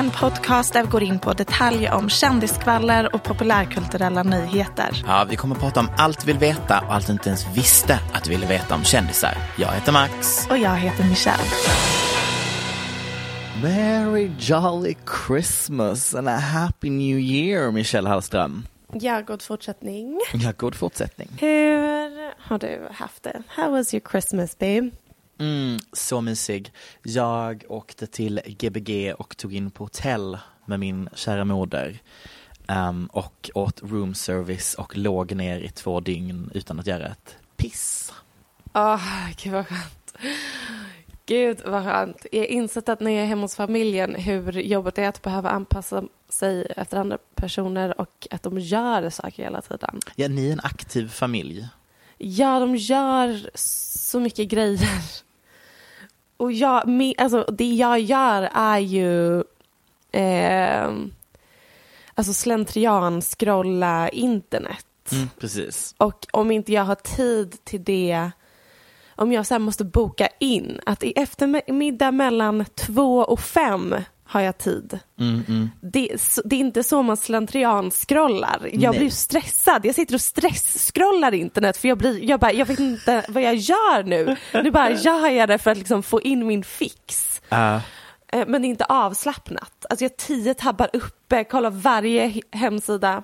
en podcast där vi går in på detaljer om kändiskvaller och populärkulturella nyheter. Ja, vi kommer att prata om allt vi vill veta och allt du inte ens visste att du ville veta om kändisar. Jag heter Max. Och jag heter Michelle. Merry jolly Christmas and a happy new year, Michelle Hallström. Ja, god fortsättning. Ja, god fortsättning. Hur har du haft det? How was your Christmas babe? Mm, så mysig. Jag åkte till Gbg och tog in på hotell med min kära moder. Um, och åt room service och låg ner i två dygn utan att göra ett piss. Åh, oh, gud vad skönt. Gud vad skönt. Jag har insett att när jag är hemma hos familjen hur jobbigt det är att behöva anpassa sig efter andra personer och att de gör saker hela tiden. Ja, ni är en aktiv familj. Ja, de gör så mycket grejer. Och jag, alltså, det jag gör är ju eh, alltså slentrian scrolla internet. Mm, precis. Och om inte jag har tid till det, om jag sen måste boka in att i eftermiddag mellan två och fem har jag tid. Mm, mm. Det, det, är inte så man slentrian scrollar. Jag Nej. blir stressad. Jag sitter och stress-scrollar internet för jag, blir, jag, bara, jag vet inte vad jag gör nu. Nu bara gör jag det för att liksom få in min fix. Uh. Men det är inte avslappnat. Alltså jag har tio tabbar uppe, kollar varje hemsida.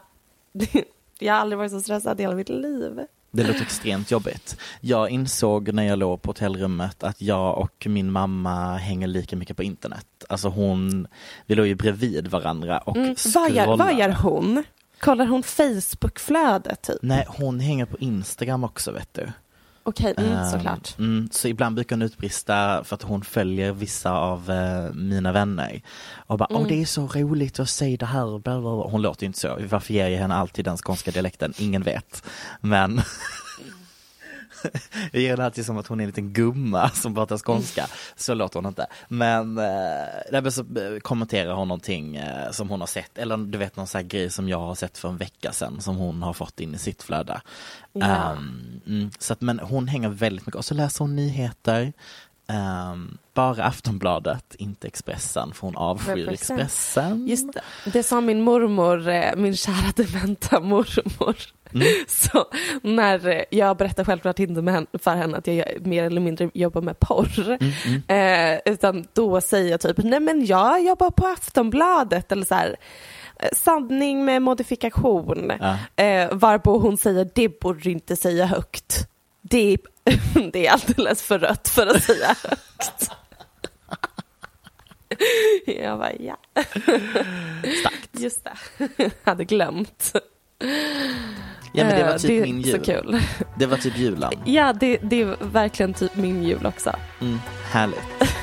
Jag har aldrig varit så stressad i hela mitt liv. Det låter extremt jobbigt. Jag insåg när jag låg på hotellrummet att jag och min mamma hänger lika mycket på internet. Alltså hon, vi låg ju bredvid varandra och mm, vad, gör, vad gör hon? Kollar hon Facebookflödet typ? Nej, hon hänger på Instagram också vet du. Okej, okay, mm, såklart. Mm, så ibland brukar hon utbrista för att hon följer vissa av uh, mina vänner. Och bara, åh mm. det är så roligt att se det här. Hon låter inte så. Varför ger jag henne alltid den skånska dialekten? Ingen vet. Men jag ger henne alltid som att hon är en liten gumma som pratar skånska. Så låter hon inte. Men, eh, så eh, kommenterar hon någonting eh, som hon har sett. Eller du vet någon sån här grej som jag har sett för en vecka sedan som hon har fått in i sitt flöde. Ja. Um, så att, men hon hänger väldigt mycket och så läser hon nyheter. Um, bara Aftonbladet, inte Expressen, för hon avskyr Expressen. Just det, det sa min mormor, eh, min kära dementa mormor. Mm. Så när jag berättar självklart inte för henne att jag mer eller mindre jobbar med porr. Mm, mm. Eh, utan då säger jag typ, nej men jag jobbar på Aftonbladet eller så här eh, sanning med modifikation. Ja. Eh, varpå hon säger, det borde du inte säga högt. Det är, det är alldeles för rött för att säga högt. Jag bara, ja. Starkt. Just det, hade glömt. Ja men det var typ det min jul. Så kul. Det var typ julen. Ja det, det är verkligen typ min jul också. Mm, härligt.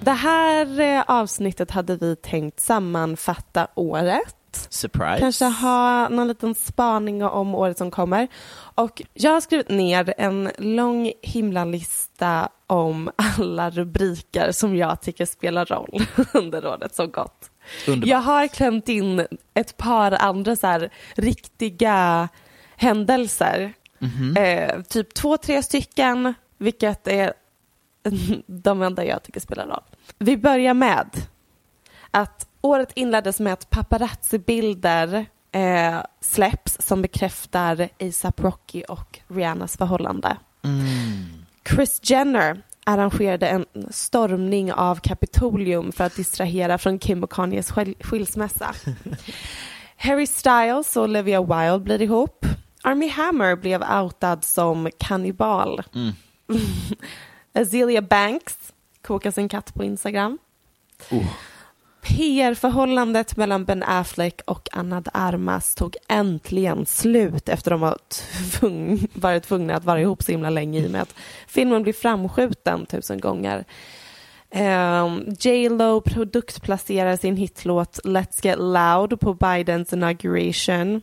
Det här eh, avsnittet hade vi tänkt sammanfatta året. Surprise. Kanske ha någon liten spaning om året som kommer. Och jag har skrivit ner en lång himla lista om alla rubriker som jag tycker spelar roll under året som gått. Underbart. Jag har klämt in ett par andra så här riktiga händelser. Mhm. Eh, typ två, tre stycken, vilket är de enda jag tycker spelar roll. Vi börjar med att året inleddes med att paparazzi-bilder eh, släpps som bekräftar ASAP Rocky och Rihannas förhållande. Mm. Chris Jenner arrangerade en stormning av Kapitolium för att distrahera från Kim och Kanyes skil- skilsmässa. Harry Styles och Olivia Wilde blir ihop. Army Hammer blev outad som kannibal. Mm. Azealia Banks kokar sin katt på Instagram. Oh. PR-förhållandet mellan Ben Affleck och Anna de Armas tog äntligen slut efter de har tvung, varit tvungna att vara ihop så himla länge i och med att filmen blir framskjuten tusen gånger. Ehm, um, J Lo produktplacerar sin hitlåt Let's Get Loud på Bidens inauguration.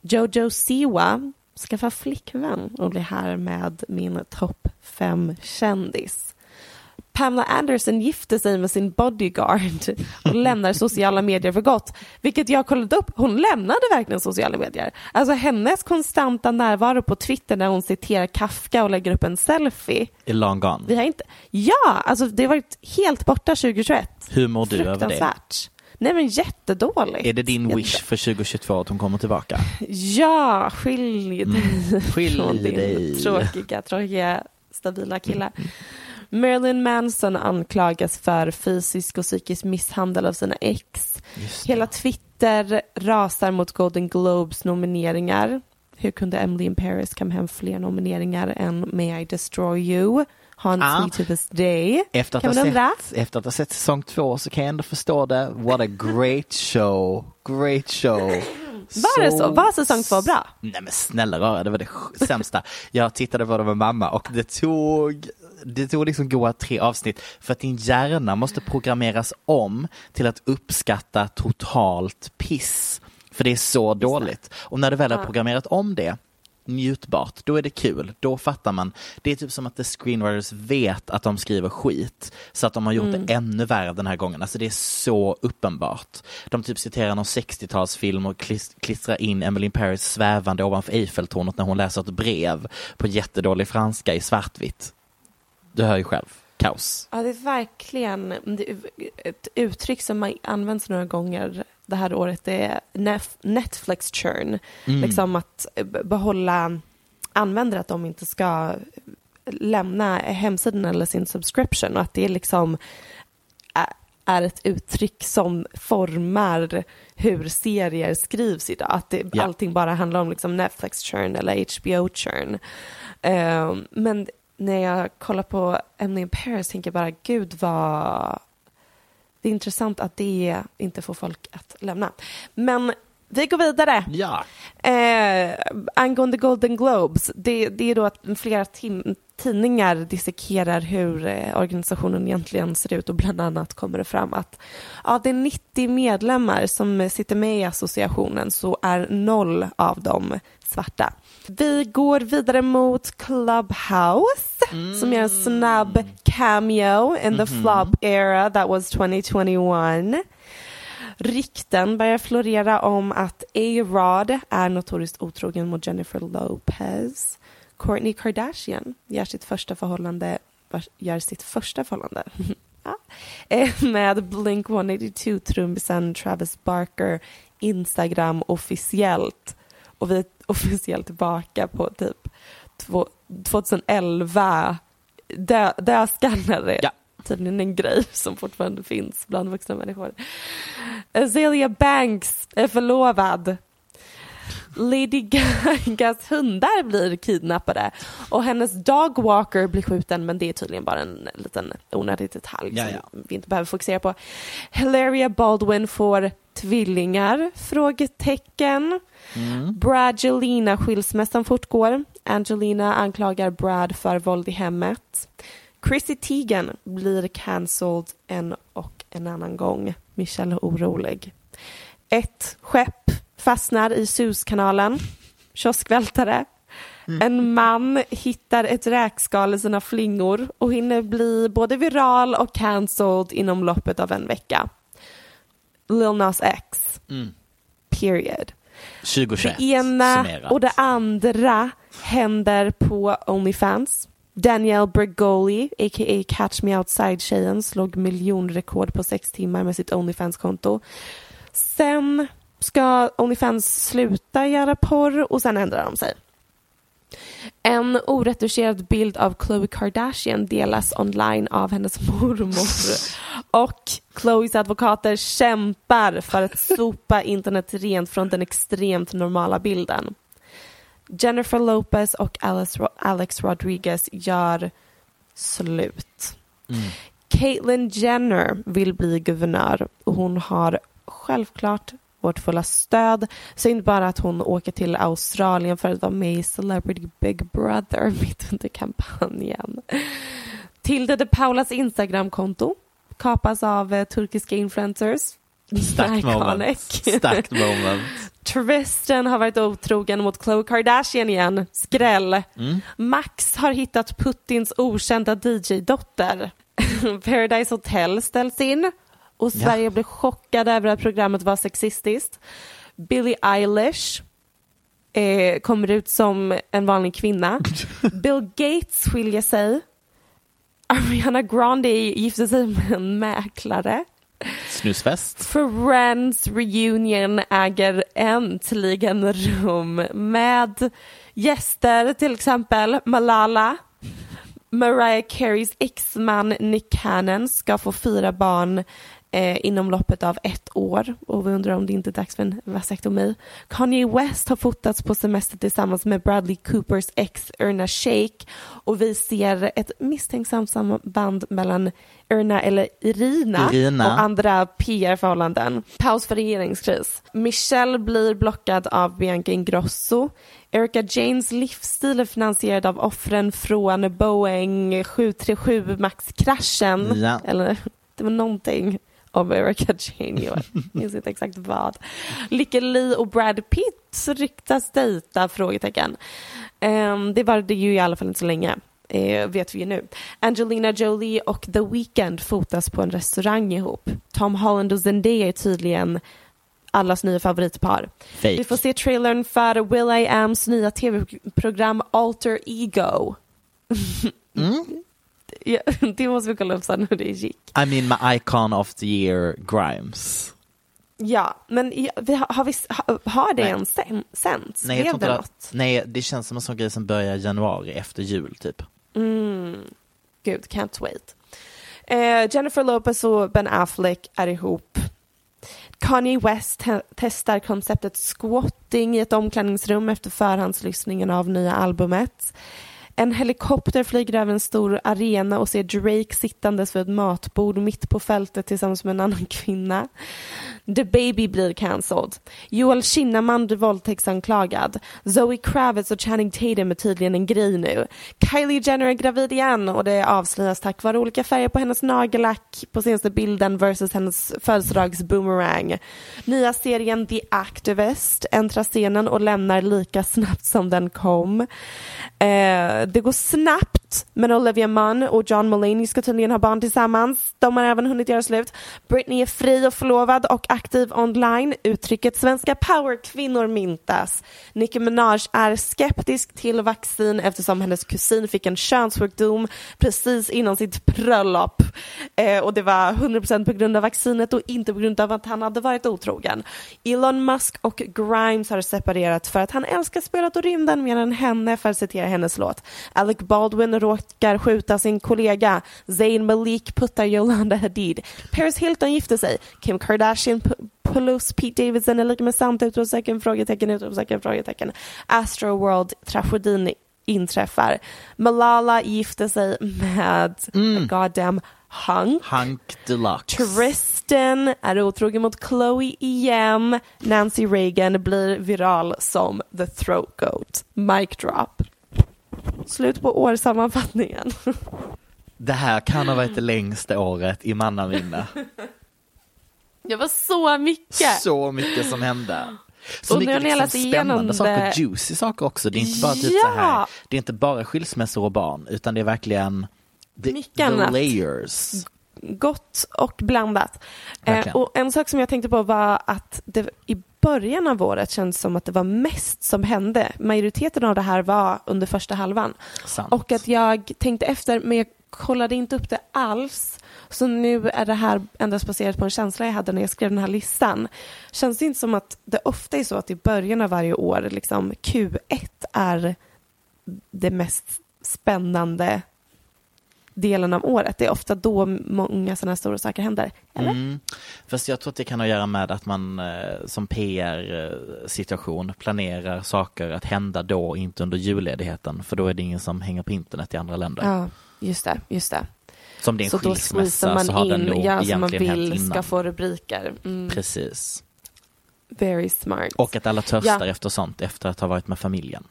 Jojo Siwa skaffar flickvän och blir här med min topp fem kändis. Pamela Anderson gifte sig med sin bodyguard och lämnar sociala medier för gott. Vilket jag kollade upp, hon lämnade verkligen sociala medier. Alltså hennes konstanta närvaro på Twitter när hon citerar Kafka och lägger upp en selfie. Är long gone. Vi har inte, ja, alltså det har varit helt borta 2021. Hur mår du över det? Nej men jättedåligt. Är det din Jätte- wish för 2022 att hon kommer tillbaka? Ja, skilj dig Mm. Skilj från din dig. Mm. tråkiga, tråkiga, stabila kille. Marilyn Manson anklagas för fysisk och psykisk misshandel av sina ex. Hela Twitter rasar mot Golden Globes nomineringar. Hur kunde Emily in Paris come hem fler nomineringar än May I Destroy You? Haunts Ah. me to this day. Efter att, kan ha man undra? sett, efter att ha sett säsong två så kan jag ändå förstå det. What a great show. Great show. Var det så? Var säsong två bra? Nej men snälla rara, det var det sämsta. Jag tittade på det med mamma och det tog det tog liksom goda tre avsnitt för att din hjärna måste programmeras om till att uppskatta totalt piss. För det är så dåligt. Och när du väl har programmerat om det njutbart, då är det kul, då fattar man. Det är typ som att the screenwriters vet att de skriver skit, så att de har gjort det ännu värre den här gången. Alltså det är så uppenbart. De typ citerar någon 60-talsfilm och klis- klistrar in Emily in Paris svävande ovanför Eiffeltornet när hon läser ett brev på jättedålig franska i svartvitt. Du hör ju själv, kaos. Ja, det är verkligen det är ett uttryck som har använts några gånger det här året. Det är Netflix churn. Mm. Liksom att eh, behålla användare, att de inte ska lämna hemsidan eller sin subscription och att det liksom är ett uttryck som formar hur serier skrivs idag. Att det, Ja. allting bara handlar om liksom Netflix churn eller HBO churn. Eh, men när jag kollar på Emily in Paris tänker jag bara, gud vad... Det är intressant att det inte får folk att lämna. Men vi går vidare. Ja. Eh, angående Golden Globes, det, det är då att flera tim- tidningar dissekerar hur eh, organisationen egentligen ser ut och bland annat kommer det fram att av de 90 medlemmar som sitter med i associationen så är noll av dem svarta. Vi går vidare mot Clubhouse som gör en snabb cameo in the flop era. That was 2021. Rykten börjar florera om att A-Rod är notoriskt otrogen mot Jennifer Lopez. Kourtney Kardashian gör sitt första förhållande, gör sitt första förhållande. Eh, med Blink 182 trummisen Travis Barker Instagram officiellt och vi är officiellt tillbaka på typ två- 2011 dö, dödskallar är Ja. tydligen en grej som fortfarande finns bland vuxna människor. Azealia Banks är förlovad. Lady Gagas hundar blir kidnappade och hennes dogwalker blir skjuten men det är tydligen bara en liten onödig detalj Ja, som ja. vi inte behöver fokusera på. Hilaria Baldwin får tvillingar? Frågetecken. Bradgelina skilsmässan fortgår. Angelina anklagar Brad för våld i hemmet. Chrissy Teigen blir cancelled en och en annan gång. Michelle är orolig. Ett skepp fastnar i Suezkanalen. Kioskvältare. En man hittar ett räkskal i sina flingor och hinner bli både viral och cancelled inom loppet av en vecka. Lil Nas X. Period. 2021 Det ena summerat. och det andra händer på Onlyfans. Danielle Bregoli, a.k.a. Catch Me Outside-tjejen, slog miljonrekord på sex timmar med sitt Onlyfans-konto. Sen ska Onlyfans sluta göra porr och sen ändrar de sig. En oretuscherad bild av Khloe Kardashian delas online av hennes mormor och Khloes advokater kämpar för att sopa internet rent från den extremt normala bilden. Jennifer Lopez och Alex, Alex Rodriguez gör slut. Caitlyn Jenner vill bli guvernör och hon har självklart vårt fulla stöd. Synd bara att hon åker till Australien för att vara med i Celebrity Big Brother mitt under kampanjen. Tilde de Paulas Instagramkonto kapas av eh, turkiska influencers. Starkt moment. Starkt moment. Tristan har varit otrogen mot Khloe Kardashian igen. Skräll. Max har hittat Putins okända DJ-dotter. Paradise Hotel ställs in och Ja. Sverige blev chockade över att programmet var sexistiskt. Billie Eilish eh, kommer ut som en vanlig kvinna. Bill Gates skiljer sig. Ariana Grande gifter sig med en mäklare. Snusfest. Friends reunion äger äntligen rum med gäster, till exempel Malala. Mariah Careys exman Nick Cannon ska få fyra barn eh, inom loppet av ett år och vi undrar om det inte är dags för en vasektomi. Kanye West har fotats på semester tillsammans med Bradley Coopers ex Erna Shake och vi ser ett misstänksamt samband mellan Erna eller Irina, Irina. och andra PR-förhållanden. Paus för regeringskris. Michelle blir blockad av Bianca Ingrosso. Erika Janes livsstil är finansierad av offren från Boeing 737 Max-kraschen. Ja. Eller det var någonting om Erika Jane. Jag minns inte exakt vad. Lykke Li och Brad Pitt ryktas dejta? Frågetecken. Um, det var det ju i alla fall inte så länge. Eh, vet vi ju nu. Angelina Jolie och The Weeknd fotas på en restaurang ihop. Tom Holland och Zendaya är tydligen allas nya favoritpar. Fake. Vi får se trailern för Will I Ams nya tv-program Alter Ego. Ja, det måste vi kolla upp sen hur det gick. I mean my icon of the year Grimes. Ja, men ja, vi har, har, vi, har, har det ens sänts? Nej, jag det? Nej, det känns som en sån grej som börjar i januari efter jul typ. Gud, can't wait. Eh, Jennifer Lopez och Ben Affleck är ihop. Kanye West te- testar konceptet squatting i ett omklädningsrum efter förhandslyssningen av nya albumet. En helikopter flyger över en stor arena och ser Drake sittandes vid ett matbord mitt på fältet tillsammans med en annan kvinna. The Baby blir cancelled. Joel Kinnaman blir våldtäktsanklagad. Zoe Kravitz och Channing Tatum är tydligen en grej nu. Kylie Jenner är gravid igen och det avslöjas tack vare olika färger på hennes nagellack på senaste bilden versus hennes födelsedagsboomerang. Nya serien The Activist äntrar scenen och lämnar lika snabbt som den kom. Eh, det går snabbt, men Olivia Munn och John Mulaney ska tydligen ha barn tillsammans. De har även hunnit göra slut. Britney är fri och förlovad och aktiv online. Uttrycket svenska powerkvinnor myntas. Nicki Minaj är skeptisk till vaccin eftersom hennes kusin fick en könssjukdom precis innan sitt bröllop. Eh, och det var 100% på grund av vaccinet och inte på grund av att han hade varit otrogen. Elon Musk och Grimes har separerat för att han älskar spelet och rymden mer än henne för att citera hennes låt. Alec Baldwin råkar skjuta sin kollega. Zayn Malik puttar Yolanda Hadid. Paris Hilton gifter sig. Kim Kardashian plus Pete Davidson är lika med sant utropstecken, frågetecken, utropstecken, frågetecken. Astro World tragedin inträffar. Malala gifter sig med a goddamn hunk. Hank Deluxe. Tristan är otrogen mot Chloe igen. Nancy Reagan blir viral som the throat goat. Mic drop. Slut på årssammanfattningen. Det här kan ha varit det längsta året i mannaminne. Det var så mycket. Så mycket som hände. Så Och nu mycket har ni liksom spännande saker, det. juicy saker också. Det är inte bara typ Ja! så här, det är inte bara skilsmässor och barn, utan det är verkligen the, Mycket the annat. layers. Gott och blandat. Eh, och en sak som jag tänkte på var att det i början av året känns som att det var mest som hände. Majoriteten av det här var under första halvan. Sant. Och att jag tänkte efter, men jag kollade inte upp det alls. Så nu är det här endast baserat på en känsla jag hade när jag skrev den här listan. Känns det inte som att det ofta är så att i början av varje år, liksom Q1 är det mest spännande delen av året. Det är ofta då många sådana här stora saker händer. Eller? Mm. Fast jag tror att det kan ha att göra med att man eh, som PR-situation planerar saker att hända då, inte under julledigheten. För då är det ingen som hänger på internet i andra länder. Ja, just det. Just det. Som en Så skilsmässa så har den in, nog ja, som man egentligen hänt vill innan. ska få rubriker. Mm, Precis. very smart. Och att alla törstar Ja. efter sånt efter att ha varit med familjen.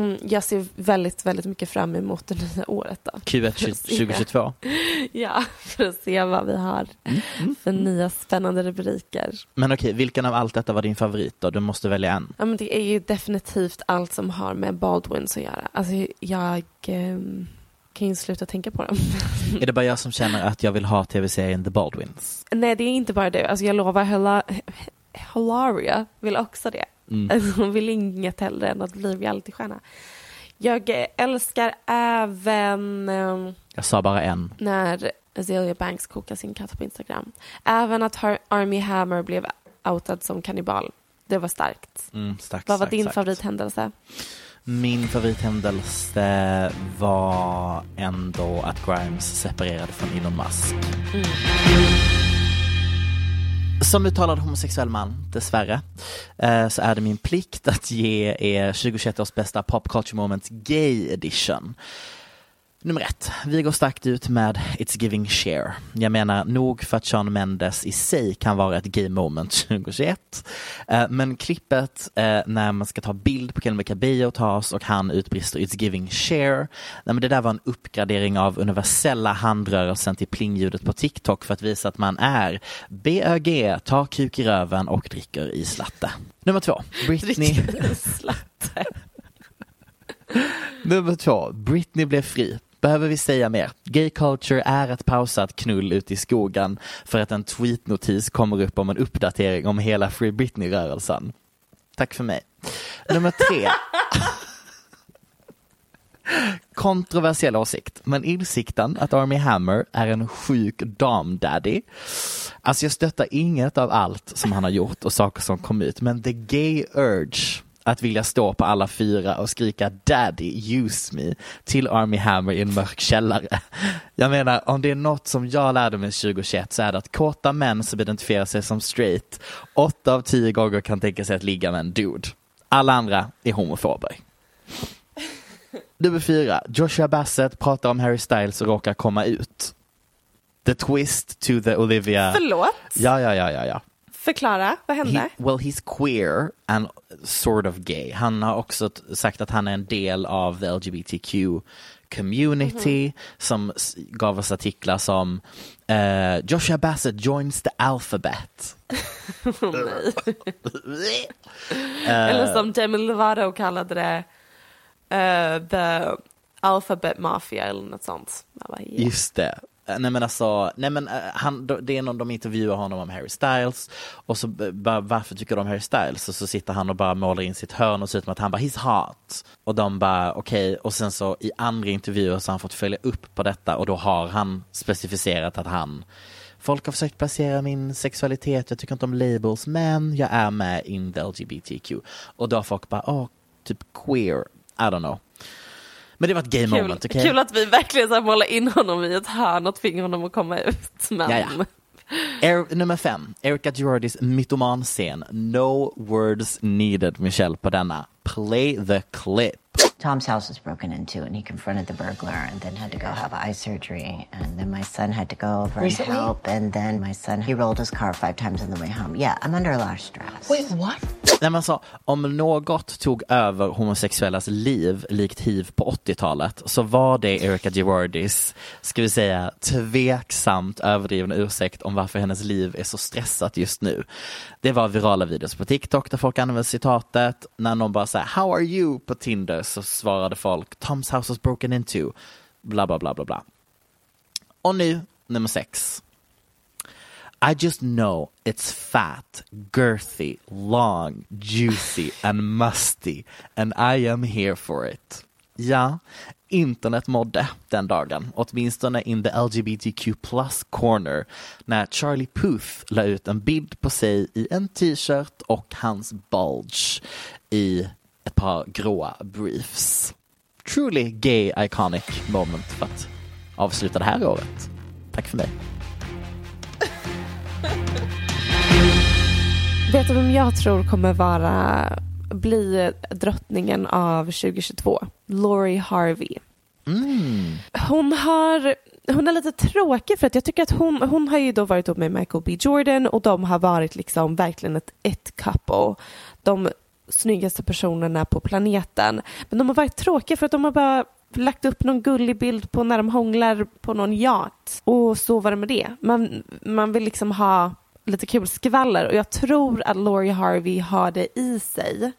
Mm, jag ser väldigt, väldigt mycket fram emot det nya året. Då. Q1 2022. Ja, för att se vad vi har Mm, för nya spännande rubriker. Men okej, vilken av allt detta var din favorit då? Du måste välja en. Ja, men det är ju definitivt allt som har med Baldwins att göra. Alltså, jag ehm, kan ju sluta tänka på dem. Är det bara jag som känner att jag vill ha tv-serien The Baldwins? Nej, det är inte bara det. Alltså, jag lovar, Hila Hilaria vill också det. Mm. Alltså, hon vill inget hellre än att bli realitystjärna. Jag älskar även ehm, Jag sa bara en. när Azealia Banks kokar sin katt på Instagram. Även att Har- Army Hammer blev outad som kannibal. Det var starkt. Mm, starkt, Vad var starkt, din starkt. favorithändelse? Min favorithändelse var ändå att Grimes separerade från Elon Musk. Som uttalad homosexuell man, dessvärre, eh, så är det min plikt att ge er 2021 års bästa pop culture moments gay edition. Nummer ett, vi går starkt ut med It's giving share. Jag menar, nog för att Sean Mendes i sig kan vara ett gay moment 2021. Eh, Men klippet eh, när man ska ta bild på Kelly Cabello tas och han utbrister It's giving share. Nej, men det där var en uppgradering av universella handrörelsen till plingljudet på TikTok för att visa att man är BÖG, tar kuk i röven och dricker i slatte. Nummer två, Britney. Slatte. Nummer två, Britney blev fri. Behöver vi säga mer? Gay culture är ett pausat knull ute i skogen för att en tweetnotis kommer upp om en uppdatering om hela Free Britney-rörelsen. Tack för mig. Nummer tre. Kontroversiell åsikt, men insikten att Army Hammer är en sjuk damdaddy. Alltså jag stöttar inget av allt som han har gjort och saker som kom ut, men the gay urge att vilja stå på alla fyra och skrika daddy, use me till Army Hammer i en mörk källare. Jag menar, om det är något som jag lärde mig 2021 så är det att kåta män som identifierar sig som straight, åtta av tio gånger kan tänka sig att ligga med en dude. Alla andra är homofober. Nummer fyra, Joshua Bassett pratar om Harry Styles och råkar komma ut. The twist to the Olivia. Förlåt? Ja, ja, ja, ja, ja. Förklara, vad hände? He, well, he's queer and sort of gay. Han har också sagt att han är en del av the LGBTQ community Mhm. som s- gav oss artiklar som eh, Joshua Bassett joins the alphabet. Eller som Demi Lovato kallade det, eh, the alphabet mafia eller något sånt. Bara, ja. Just det. Eh, nej men alltså, nej men eh, han, det är någon, de intervjuar honom om Harry Styles och så bara varför tycker de om Harry Styles? Och så sitter han och bara målar in sitt hörn och ser ut som att han bara he's hot. Och de bara okej, och sen så i andra intervjuer så har han fått följa upp på detta och då har han specificerat att han Folk har försökt placera min sexualitet, jag tycker inte om labels, men jag är med in the LGBTQ. Och då har folk bara, åh, typ queer, I don't know. Men det var ett gay Kul, moment, okej? kul att vi verkligen så här målar in honom i ett hörn och tvingar honom att komma ut. Men... Ja. Er, nummer fem, Erika Girardis mytomanscen. No words needed, Michelle, på denna. Play the clip. Tom's house was broken into, and he confronted the burglar, and then had to go have eye surgery. And then my son had to go over and help. And then my son he rolled his car five times on the way home. Yeah, I'm under a lot of stress. Wait, what? Nej, men alltså, om något tog över homosexuellas liv likt hiv på 80-talet så var det Erika Girardis, ska vi säga, tveksamt överdrivna ursäkt om varför hennes liv är så stressat just nu. Det var virala videos på TikTok där folk använde citatet. När någon bara säger “How are you?” på Tinder så svarade folk “Tom's house was broken into” bla bla bla bla bla. Och nu nummer sex. I just know it's fat, girthy, long, juicy and musty and I am here for it. Ja, internet mådde den dagen, åtminstone in the LGBTQ plus corner, när Charlie Puth la ut en bild på sig i en t-shirt och hans bulge i ett par gråa briefs. Truly gay iconic moment för att avsluta det här året. Tack för mig. Vet du vem jag tror kommer vara bli drottningen av 2022? Lori Harvey. Mm. Hon har hon är lite tråkig för att jag tycker att hon, hon har ju då varit ihop med Michael B Jordan och de har varit liksom verkligen ett ett couple. De snyggaste personerna på planeten. Men de har varit tråkiga för att de har bara lagt upp någon gullig bild på när de hånglar på någon yacht. Och så var det med det. Man, man vill liksom ha lite kul skvaller och jag tror att Lori Harvey har det i sig.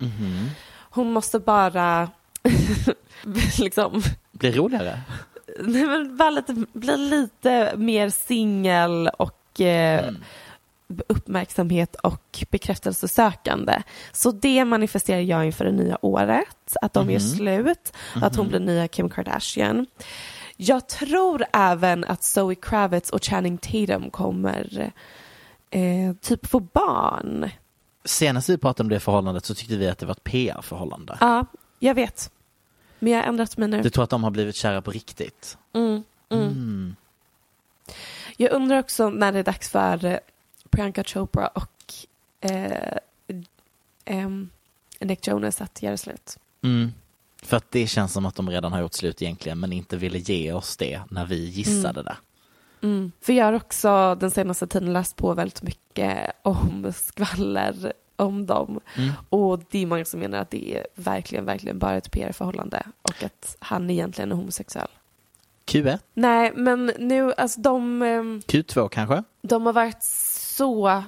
Hon måste bara liksom Blir roligare. Nej, men bara lite, bli lite mer singel och eh, uppmärksamhet och bekräftelsesökande. Så det manifesterar jag inför det nya året, att de gör slut, att hon blir nya Kim Kardashian. Jag tror även att Zoe Kravitz och Channing Tatum kommer eh, typ få barn. Senast vi pratade om det förhållandet så tyckte vi att det var ett PR-förhållande. Ja, jag vet. Men jag har ändrat mig nu. Du tror att de har blivit kära på riktigt? Mm, mm. Mm. Jag undrar också när det är dags för Priyanka Chopra och eh, em, Nick Jonas att göra slut. Mm. För att det känns som att de redan har gjort slut egentligen men inte ville ge oss det när vi gissade det. Mm. För jag har också den senaste tiden läst på väldigt mycket om skvaller om dem. Mm. Och det är många som menar att det är verkligen, verkligen bara ett PR-förhållande och att han egentligen är homosexuell. Q1, Nej, men nu, alltså de, em, Q2 kanske? de har varit så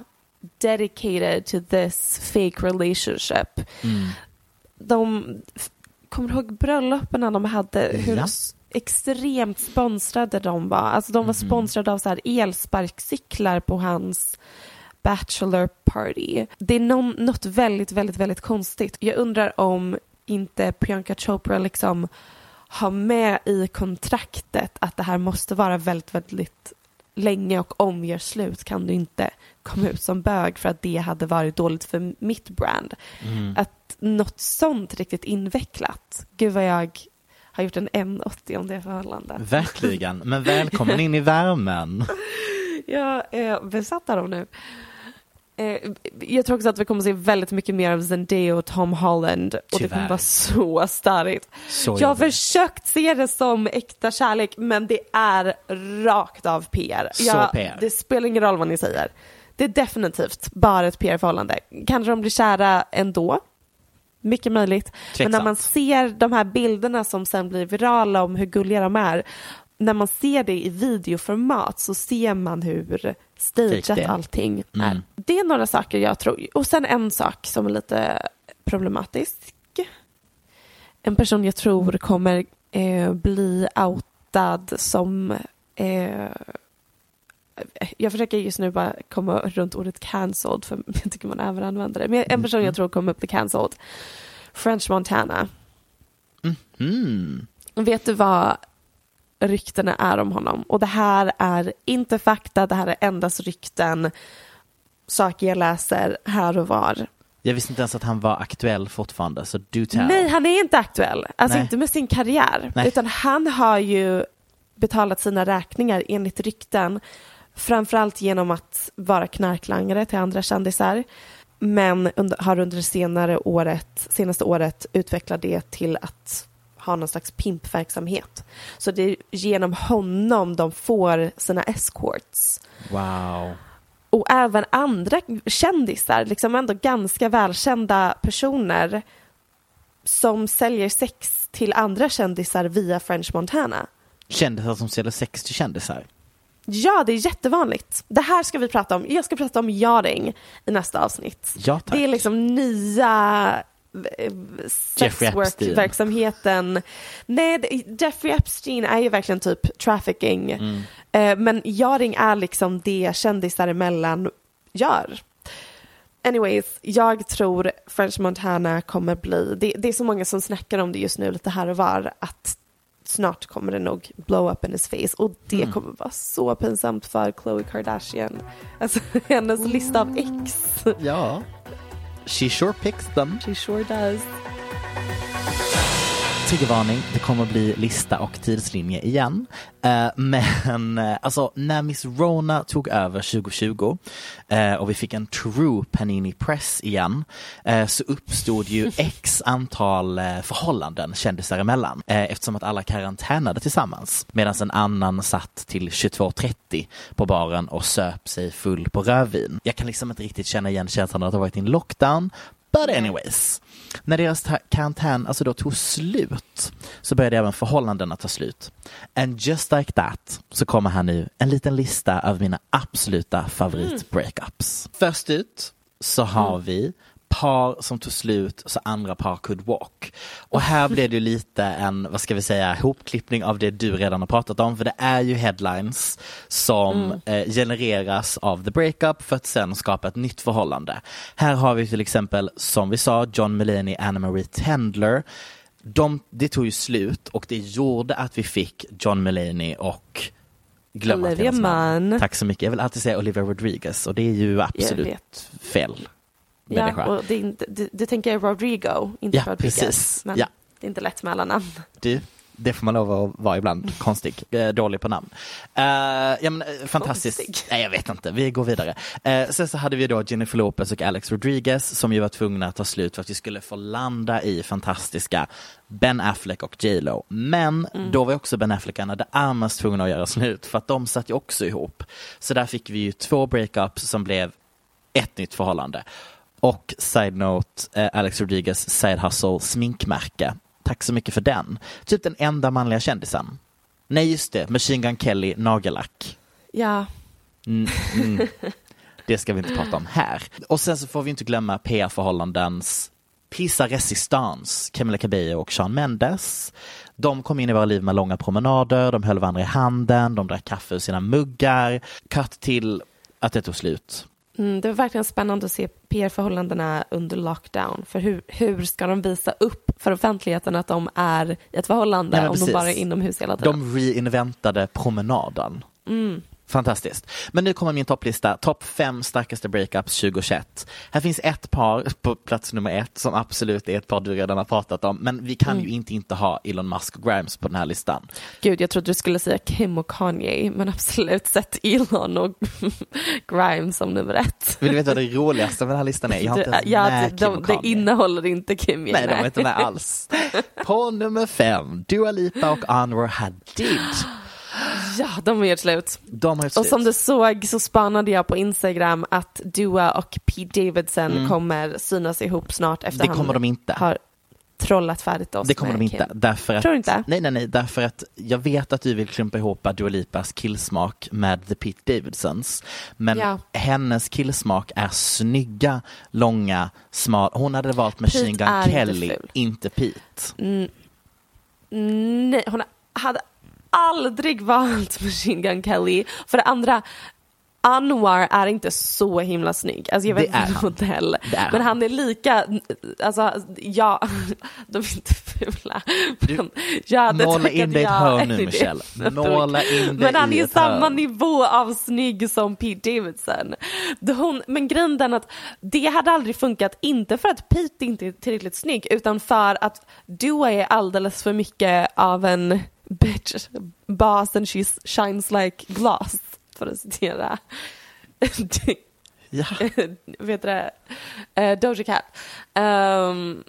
dedicated to this fake relationship. Mm. De, kommer du ihåg bröllopen de hade? Hur Ja. extremt sponsrade de var. Alltså de var Mhm. sponsrade av så här elsparkcyklar på hans bachelor party. Det är någon, något väldigt, väldigt, väldigt konstigt. Jag undrar om inte Priyanka Chopra liksom har med i kontraktet att det här måste vara väldigt, väldigt länge och om vi gör slut kan du inte komma ut som bög för att det hade varit dåligt för mitt brand. Mm. Att något sånt riktigt invecklat. Gud vad jag har gjort en 180 om det förhållandet. Verkligen, men välkommen in i värmen. Jag är besatt av dem nu. Eh, Jag tror också att vi kommer se väldigt mycket mer av Zendaya och Tom Holland och det kommer vara så störigt. Så Jag har försökt se det som äkta kärlek men det är rakt av PR. Jag- PR. Det spelar ingen roll vad ni säger. Det är definitivt bara ett PR-förhållande. Kanske de blir kära ändå. Mycket möjligt. Men när man ser de här bilderna som sen blir virala om hur gulliga de är. När man ser det i videoformat så ser man hur stageat det är. allting Mm. Det är några saker jag tror. Och sen en sak som är lite problematisk. En person jag tror kommer eh, bli outad som eh, jag försöker just nu bara komma runt ordet cancelled för jag tycker man överanvänder det. Men en person jag tror kommer bli cancelled. French Montana. Mm. Vet du vad ryktena är om honom? Och det här är inte fakta, det här är endast rykten. Saker jag läser här och var. Jag visste inte ens att han var aktuell fortfarande, så do tell. Nej, han är inte aktuell. Alltså Nej. inte med sin karriär. Nej. Utan han har ju betalat sina räkningar enligt rykten. Framförallt genom att vara knarklangare till andra kändisar. Men under, har under det senare året, senaste året utvecklat det till att ha någon slags pimpverksamhet. Så det är genom honom de får sina escorts. Wow. och även andra kändisar, liksom ändå ganska välkända personer som säljer sex till andra kändisar via French Montana. Kändisar som säljer sex till kändisar. Ja, det är jättevanligt. Det här ska vi prata om. Jag ska prata om yarding i nästa avsnitt. Ja, tack. Det är liksom nya. Sexwork-verksamheten. Nej, det- Jeffrey Epstein är ju verkligen typ trafficking. Eh, Men yarding är liksom det kändisar emellan gör. Anyways, jag tror French Montana kommer bli, det, det är så många som snackar om det just nu lite här och var, att snart kommer det nog blow up in his face och det kommer vara så pinsamt för Khloe Kardashian. Alltså hennes lista av ex. Ja. She sure picks them. She sure does. Triggervarning, det kommer bli lista och tidslinje igen. Eh, men eh, alltså när Miss Rona tog över 2020 eh, och vi fick en true Panini Press igen så uppstod ju x antal förhållanden kändisar emellan eftersom att alla karantänade tillsammans medan en annan satt till 22.30 på baren och söp sig full på rödvin. Jag kan liksom inte riktigt känna igen känslan att ha varit i en lockdown But anyways, när deras karantän alltså då tog slut så började även förhållandena ta slut. And just like that så kommer här nu en liten lista över mina absoluta favorit-breakups. Först ut så har vi par som tog slut så andra par could walk. Och här blev det ju lite en, vad ska vi säga, hopklippning av det du redan har pratat om. För det är ju headlines som eh, genereras av the breakup för att sen skapa ett nytt förhållande. Här har vi till exempel, som vi sa, John Mulaney, Anna Marie Tendler. De, det tog ju slut och det gjorde att vi fick John Mulaney och Olivia. Munn. Tack så mycket. Jag vill alltid säga Olivia Rodriguez och det är ju absolut fel människa. Ja, och det, inte, det, det tänker Rodrigo, inte Ja, Rodriguez. precis. Men Ja. det är inte lätt med alla namn. Du, det får man lov att vara ibland. Konstig, eh, dålig på namn. Eh, ja, men, eh, fantastiskt. Konstig. Nej, jag vet inte. Vi går vidare. Uh, sen så hade vi då Jennifer Lopez och Alex Rodriguez som ju var tvungna att ta slut för att vi skulle få landa i fantastiska Ben Affleck och J Lo. Men då var också Ben Affleck och Anna de Armas tvungna att göra slut för att de satt ju också ihop. Så där fick vi ju två breakups som blev ett nytt förhållande. Och side note, eh, Alex Rodriguez side hustle sminkmärke. Tack så mycket för den. Typ den enda manliga kändisen. Nej just det, Machine Gun Kelly nagellack. Ja, Mm, mm. Det ska vi inte prata om här. Och sen så får vi inte glömma PR-förhållandens Pisa Resistance, Camila Cabello och Sean Mendes. De kom in i våra liv med långa promenader, de höll varandra i handen, de drack kaffe ur sina muggar. Cut till att det tog slut. Mm, det var verkligen spännande att se PR-förhållandena under lockdown. För hur, hur ska de visa upp för offentligheten att de är i ett förhållande Nej, om de precis. bara är inomhus hela tiden? De reinventade promenaden. Mm. Fantastiskt. Men nu kommer min topplista. Topp fem starkaste breakups 2021. Här finns ett par på plats nummer ett som absolut är ett par du redan har pratat om. Men vi kan Mm. ju inte inte ha Elon Musk och Grimes på den här listan. Gud, jag trodde du skulle säga Kim och Kanye, men absolut sett Elon och Grimes som nummer ett. Vill du veta vad det roligaste med den här listan är? Jag har inte ens ja, med det, Kim de, och det Kanye. innehåller inte Kim. Nej, de är inte med alls. På nummer fem, Dua Lipa och Anwar Hadid. Ja, de är gjort slut. De har gjort Och slut. som du såg så spanade jag på Instagram att Dua och Pete Davidson kommer synas ihop snart efter Mm. Det kommer han de inte. har trollat färdigt oss Det kommer de inte. Kim. Därför att, Tror du inte? Nej, nej, nej. Därför att jag vet att du vill klumpa ihop Dua Lipas killsmak med The Pete Davidsons. Men Ja. hennes killsmak är snygga, långa, smal. Hon hade valt Machine Pete Gun inte Kelly, ful. inte Pete. Nej, hon hade aldrig valt Machine Gun Kelly. För det andra, Anwar är inte så himla snygg. Alltså jag vet inte han. modell. Är men han. han är lika, alltså ja, de är inte fula. Du, Men jag hade tackat in dig i ett hörn nu. Michelle. Måla in dig Men han är samma hörn. nivå av snygg som Pete Davidson. Hon, men grejen är den att det hade aldrig funkat, inte för att Pete inte är tillräckligt snygg, utan för att Dua är alldeles för mycket av en bitch boss and she shines like glass, för att citera Ja. vet du det, Eh, Doja Cat. Ehm,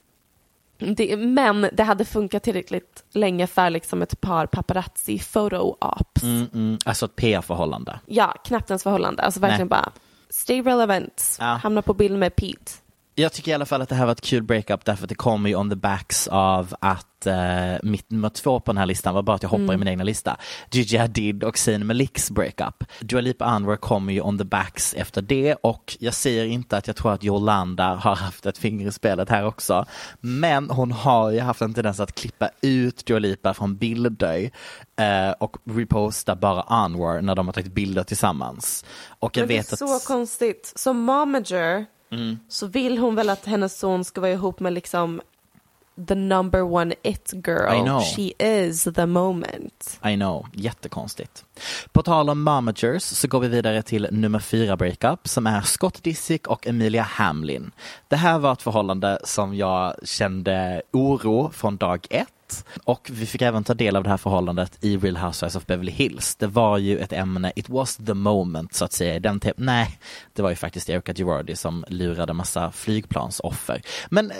det, men det hade funkat tillräckligt länge för liksom ett par paparazzi photo ops. Mm, mm. Alltså ett PR-förhållande. Ja, knappt ens förhållande. Alltså verkligen Nej. bara Stay relevant. Ja. Hamna på bild med Pete. Jag tycker i alla fall att det här var ett kul breakup därför att det kommer ju on the backs av att eh, mitt nummer två på den här listan var bara att jag hoppar i min egna lista. Gigi Hadid och Zayn Maliks breakup. Dua Lipa Anwar kommer ju on the backs efter det och jag säger inte att jag tror att Yolanda har haft ett finger i spelet här också. Men hon har ju haft en tendens att klippa ut Dua Lipa från bilder eh, och reposta bara Anwar när de har tagit bilder tillsammans. Och jag Men det är vet att... så konstigt. Som momager så vill hon väl att hennes son ska vara ihop med liksom the number one it girl. She is the moment. I know, jättekonstigt. På tal om momagers så går vi vidare till nummer fyra breakup som är Scott Disick och Emilia Hamlin. Det här var ett förhållande som jag kände oro från dag ett och vi fick även ta del av det här förhållandet i Real Housewives of Beverly Hills. Det var ju ett ämne, it was the moment så att säga. Den te- Nej, det var ju faktiskt Erica Girardi som lurade massa flygplansoffer. Men eh,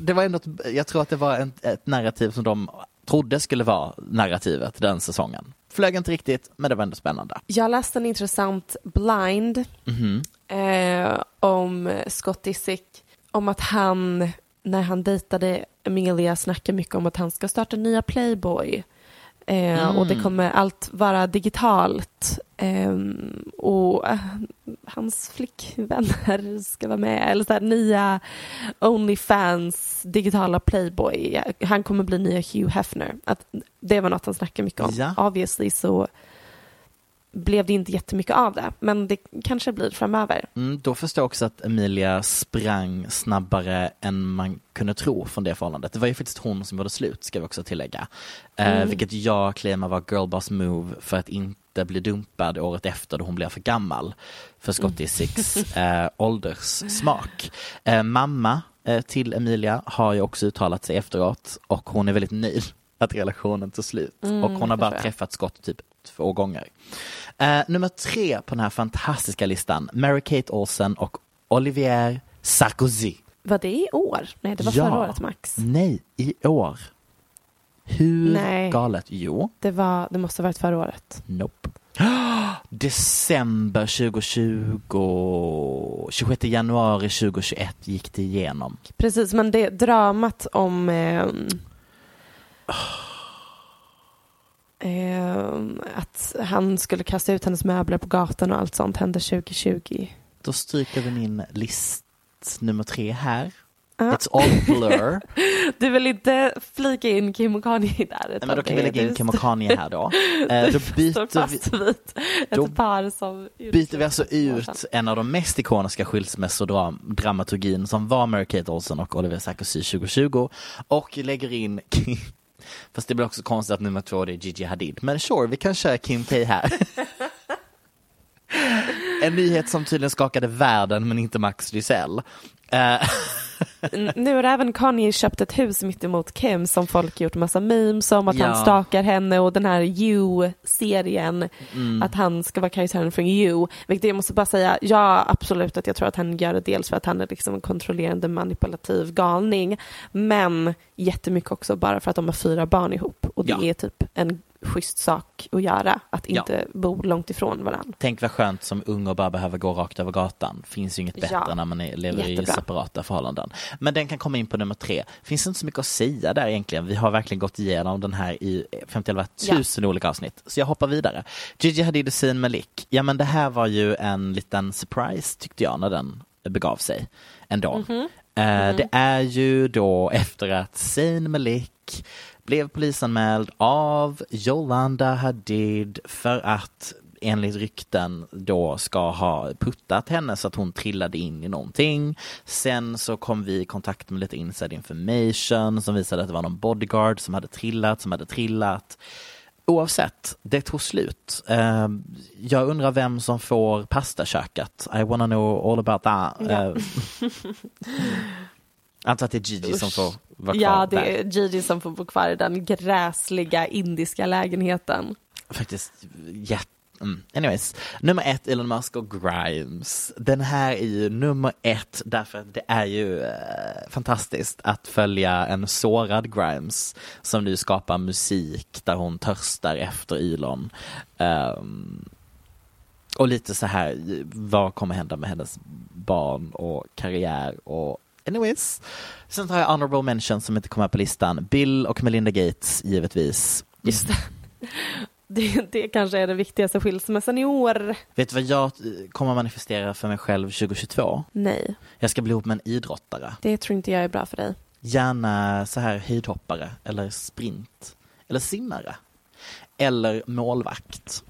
det var ändå, jag tror att det var en, ett narrativ som de trodde skulle vara narrativet den säsongen. Flög inte riktigt, men det var ändå spännande. Jag läste en intressant blind eh, om Scott Disick. Om att han, när han dejtade Emilia, snackar mycket om att han ska starta nya Playboy. Eh, Och det kommer allt vara digitalt. Ehm, och eh, hans flickvänner ska vara med. Eller så här, nya Onlyfans digitala Playboy. Han kommer bli nya Hugh Hefner. Att det var något han snackade mycket om. Ja. Obviously så blev det inte jättemycket av det. Men det kanske blir framöver. Mm, då förstår jag också att Emilia sprang snabbare än man kunde tro från det förhållandet. Det var ju faktiskt hon som gjorde slut, ska vi också tillägga. Eh, vilket jag claimar var girlboss move för att inte bli dumpad året efter då hon blev för gammal för Scott Disick's eh, ålderssmak. Eh, mamma eh, till Emilia har ju också uttalat sig efteråt och hon är väldigt nöjd att relationen tog slut. och hon har bara träffat Scott typ två gånger. Eh, nummer tre på den här fantastiska listan, Mary-Kate Olsen och Olivier Sarkozy. Var det i år? Nej, det var Ja. förra året Max. Nej, i år. Hur Nej. galet? Jo, Det, var, det måste ha varit förra året. nope. December 2020, 26 januari 2021 gick det igenom. Precis, men det dramat om ehm, att han skulle kasta ut hennes möbler på gatan och allt sånt hände 2020. Då stryker vi min list nummer tre här. Ja. It's all blur. Du vill inte flika in Kim och Kanye där? Nej, men då kan vi lägga in Kim och Kanye här då. Eh, då byter vi, då byter vi alltså ut en av de mest ikoniska skilsmässodramaturgin som var Mary-Kate Olsen och Oliver Sarkozy 2020 och lägger in Kim. Fast det blir också konstigt att nummer två det är Gigi Hadid. Men sure, vi kan köra Kim K här. en nyhet som tydligen skakade världen men inte Max Lysell. Eh, Nu har även Kanye köpt ett hus mitt emot Kim som folk gjort massa memes om att Ja. han stakar henne och den här You-serien Mm. att han ska vara karaktären från You. Vilket jag måste bara säga, ja absolut att jag tror att han gör det dels för att han är liksom en kontrollerande manipulativ galning men jättemycket också bara för att de har fyra barn ihop och det Ja. är typ en schysst sak att göra att Ja. inte bo långt ifrån varandra. Tänk vad skönt som ung och bara behöver gå rakt över gatan. Finns ju inget bättre Ja. när man lever i Jättebra. separata förhållanden. Men den kan komma in på nummer tre. Finns inte så mycket att säga där egentligen. Vi har verkligen gått igenom den här i 50 tusen olika avsnitt. Så jag hoppar vidare. Gigi Hadid och Zayn Malik. Ja men det här var ju en liten surprise tyckte jag när den begav sig ändå. Eh, Det är ju då efter att Zayn Malik blev polisanmäld av Yolanda Hadid för att enligt rykten då ska ha puttat henne så att hon trillade in i någonting. Sen så kom vi i kontakt med lite inside information som visade att det var någon bodyguard som hade trillat, som hade trillat. Oavsett, det tog slut. Eh, jag undrar vem som får pastaköket. I wanna know all about that. Ja. Antar att det är Gigi som får vara kvar Ja, det där. är Gigi som får bo kvar i den gräsliga indiska lägenheten. Faktiskt jätte Mm. Anyways, nummer ett Elon Musk och Grimes. Den här är ju nummer ett därför att det är ju eh, fantastiskt att följa en sårad Grimes som nu skapar musik där hon törstar efter Elon. Ehm, och lite så här, vad kommer hända med hennes barn och karriär och anyways. Sen tar jag honorable mention som inte kommer på listan. Bill och Melinda Gates, givetvis. Just det. Det, det kanske är den viktigaste skilsmässan i år. Vet du vad jag eh, kommer manifestera för mig själv 2022? Nej, Jag ska bli ihop med en idrottare. det tror inte jag är bra för dig. Gärna så här höjdhoppare eller sprint eller simmare. Eller målvakt.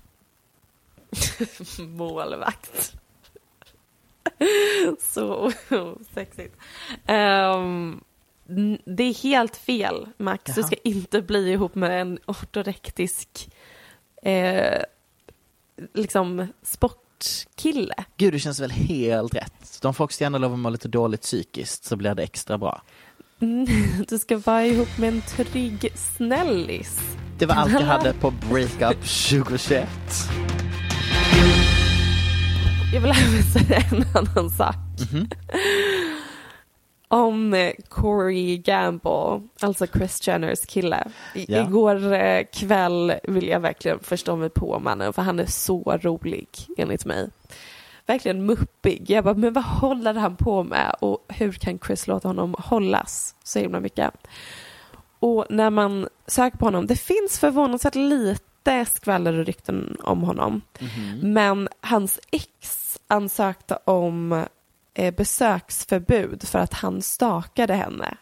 Målvakt. Så sexigt. Ehm, n- det är helt fel, Max. Du Jaha. ska inte bli ihop med en ortorektisk eh, liksom sportkille. Gud, det känns väl helt rätt. De får också gärna lov att må lite dåligt psykiskt så blir det extra bra. Mm, Du ska vara ihop med en trygg snällis. Det var allt jag hade på Breakup 2021. Jag vill även säga en annan sak. Om eh, Corey Gamble, alltså Chris Jenners kille. I, Ja. Igår eh, kväll vill jag verkligen förstå mig på mannen för han är så rolig enligt mig. Verkligen muppig. Jag bara, men vad håller han på med? Och hur kan Chris låta honom hållas så himla mycket? Och när man söker på honom, det finns förvånansvärt lite skvaller och rykten om honom. Men hans ex ansökte om eh, besöksförbud för att han stakade henne.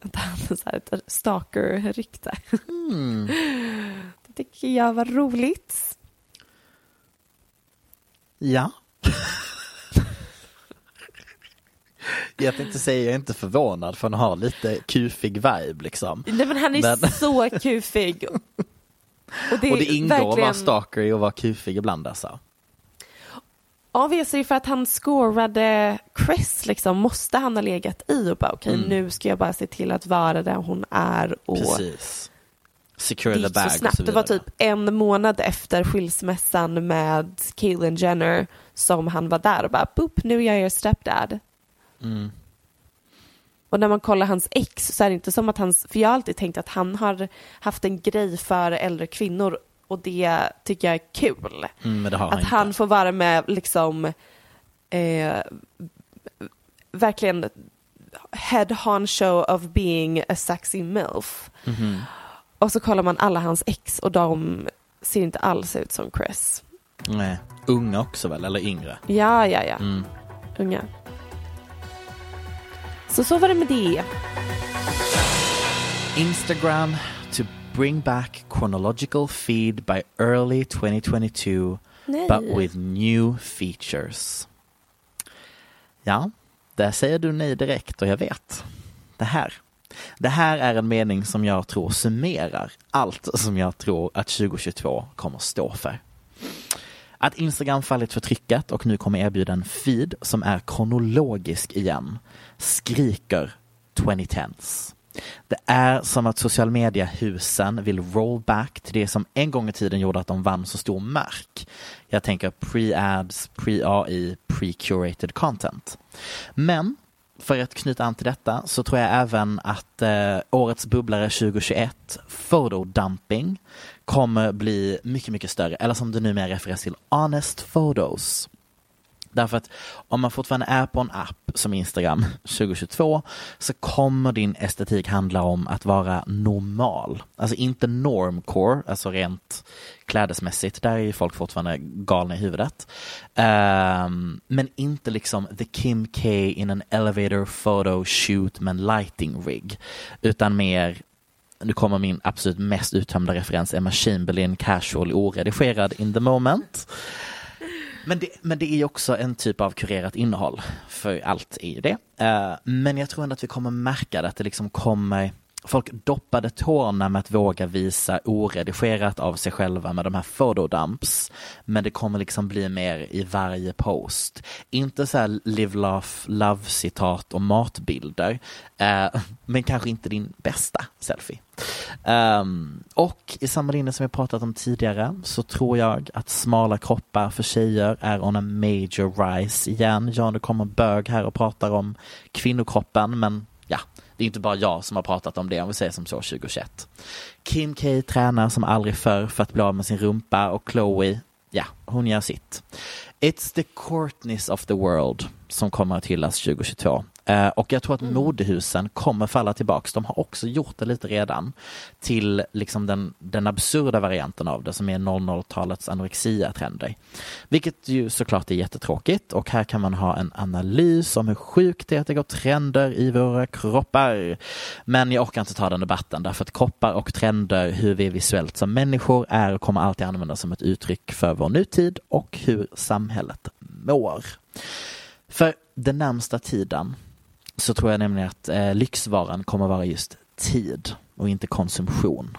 Att han hade ett stalker-rykte. Mm. Det tycker jag var roligt. Ja. jag tänkte säga, jag är inte förvånad för han har lite kufig vibe liksom. Nej, men han är Men- så kufig. Och det, Och det ingår att vara verkligen- stalker att vara kufig ibland alltså. Obviously för att han scorade Chris liksom måste han ha legat i och bara okej Mm. nu ska jag bara se till att vara där hon är och Precis. Secure the bag så och snabbt. så Det var typ en månad efter skilsmässan med Caitlyn Jenner som han var där och bara boop nu är jag er stepdad. Mm. Och när man kollar hans ex så är det inte som att hans, för jag har alltid tänkt att han har haft en grej för äldre kvinnor och det tycker jag är kul. Mm, att han han får vara med liksom eh, verkligen head honcho of being a sexy milf. Mhm. Och så kollar man alla hans ex och de ser inte alls ut som Chris. Nej. Unga också väl, eller yngre? Ja, ja, ja. Mm. Unga. Så så var det med det. Instagram to bring back chronological feed by early 2022 Nej. but with new features. Ja, där säger du nej direkt och jag vet. Det här. Det här är en mening som jag tror summerar allt som jag tror att 2022 kommer stå för. Att Instagram fallit för trycket och nu kommer erbjuda en feed som är kronologisk igen skriker 2010s. Det är som att social media-husen vill roll back till det som en gång i tiden gjorde att de vann så stor mark. Jag tänker pre-ads, pre-AI, pre-curated content. Men för att knyta an till detta så tror jag även att eh, årets bubblare 2021, photo dumping, kommer bli mycket, mycket större. Eller som det numera refereras till, honest photos. Därför att om man fortfarande är på en app som Instagram 2022 så kommer din estetik handla om att vara normal. Alltså inte normcore, alltså rent klädesmässigt. Där är ju folk fortfarande galna i huvudet. Um, men inte liksom the Kim K in an elevator photo shoot med en lighting rig. Utan mer nu kommer min absolut mest uttömda referens, Emma Chamberlain casual oredigerad in the moment. Men det, men det är ju också en typ av kurerat innehåll, för allt är ju det. Eh, men jag tror ändå att vi kommer märka det, att det liksom kommer Folk doppade tårna med att våga visa oredigerat av sig själva med de här photodumps. Men det kommer liksom bli mer i varje post. Inte så här live, love, love citat och matbilder. Eh, men kanske inte din bästa selfie. Um, och i samma linje som vi pratat om tidigare så tror jag att smala kroppar för tjejer är on a major rise igen. Ja, nu kommer bög här och pratar om kvinnokroppen, men ja, det är inte bara jag som har pratat om det, om vi säger som så 2021. Kim K tränar som aldrig förr för att bli av med sin rumpa och Chloe ja, hon gör sitt. It's the Courtneys of the world som kommer att hyllas 2022. Eh, och jag tror att Mm. modehusen kommer falla tillbaks. De har också gjort det lite redan till liksom den, den absurda varianten av det som är 00-talets anorexia-trender. Vilket ju såklart är jättetråkigt och här kan man ha en analys om hur sjukt det är att det går trender i våra kroppar. Men jag orkar inte ta den debatten därför att kroppar och trender, hur vi är visuellt som människor är och kommer alltid användas som ett uttryck för vår nutid och hur samhället mår. För den närmsta tiden så tror jag nämligen att eh, lyxvaran kommer vara just tid och inte konsumtion.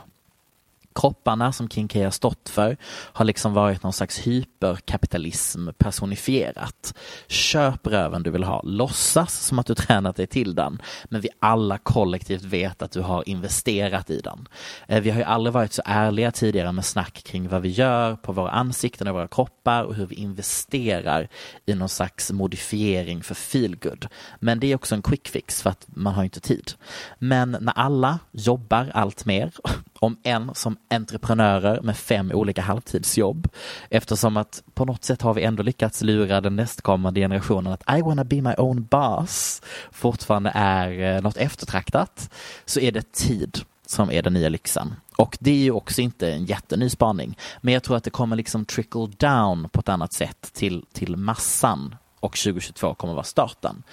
Kropparna som King K har stått för har liksom varit någon slags hyperkapitalism personifierat. Köp röven du vill ha, låtsas som att du tränat dig till den, men vi alla kollektivt vet att du har investerat i den. Eh, vi har ju aldrig varit så ärliga tidigare med snack kring vad vi gör på våra ansikten och våra kroppar och hur vi investerar i någon slags modifiering för feelgood. Men det är också en quick fix för att man har inte tid. Men när alla jobbar allt mer, om en som entreprenörer med fem olika halvtidsjobb, eftersom att på något sätt har vi ändå lyckats lura den nästkommande generationen att I wanna be my own boss fortfarande är eh, något eftertraktat, så är det tid som är den nya lyxen. Och det är ju också inte en jätteny spaning, men jag tror att det kommer liksom trickle down på ett annat sätt till, till massan och 2022 kommer vara starten.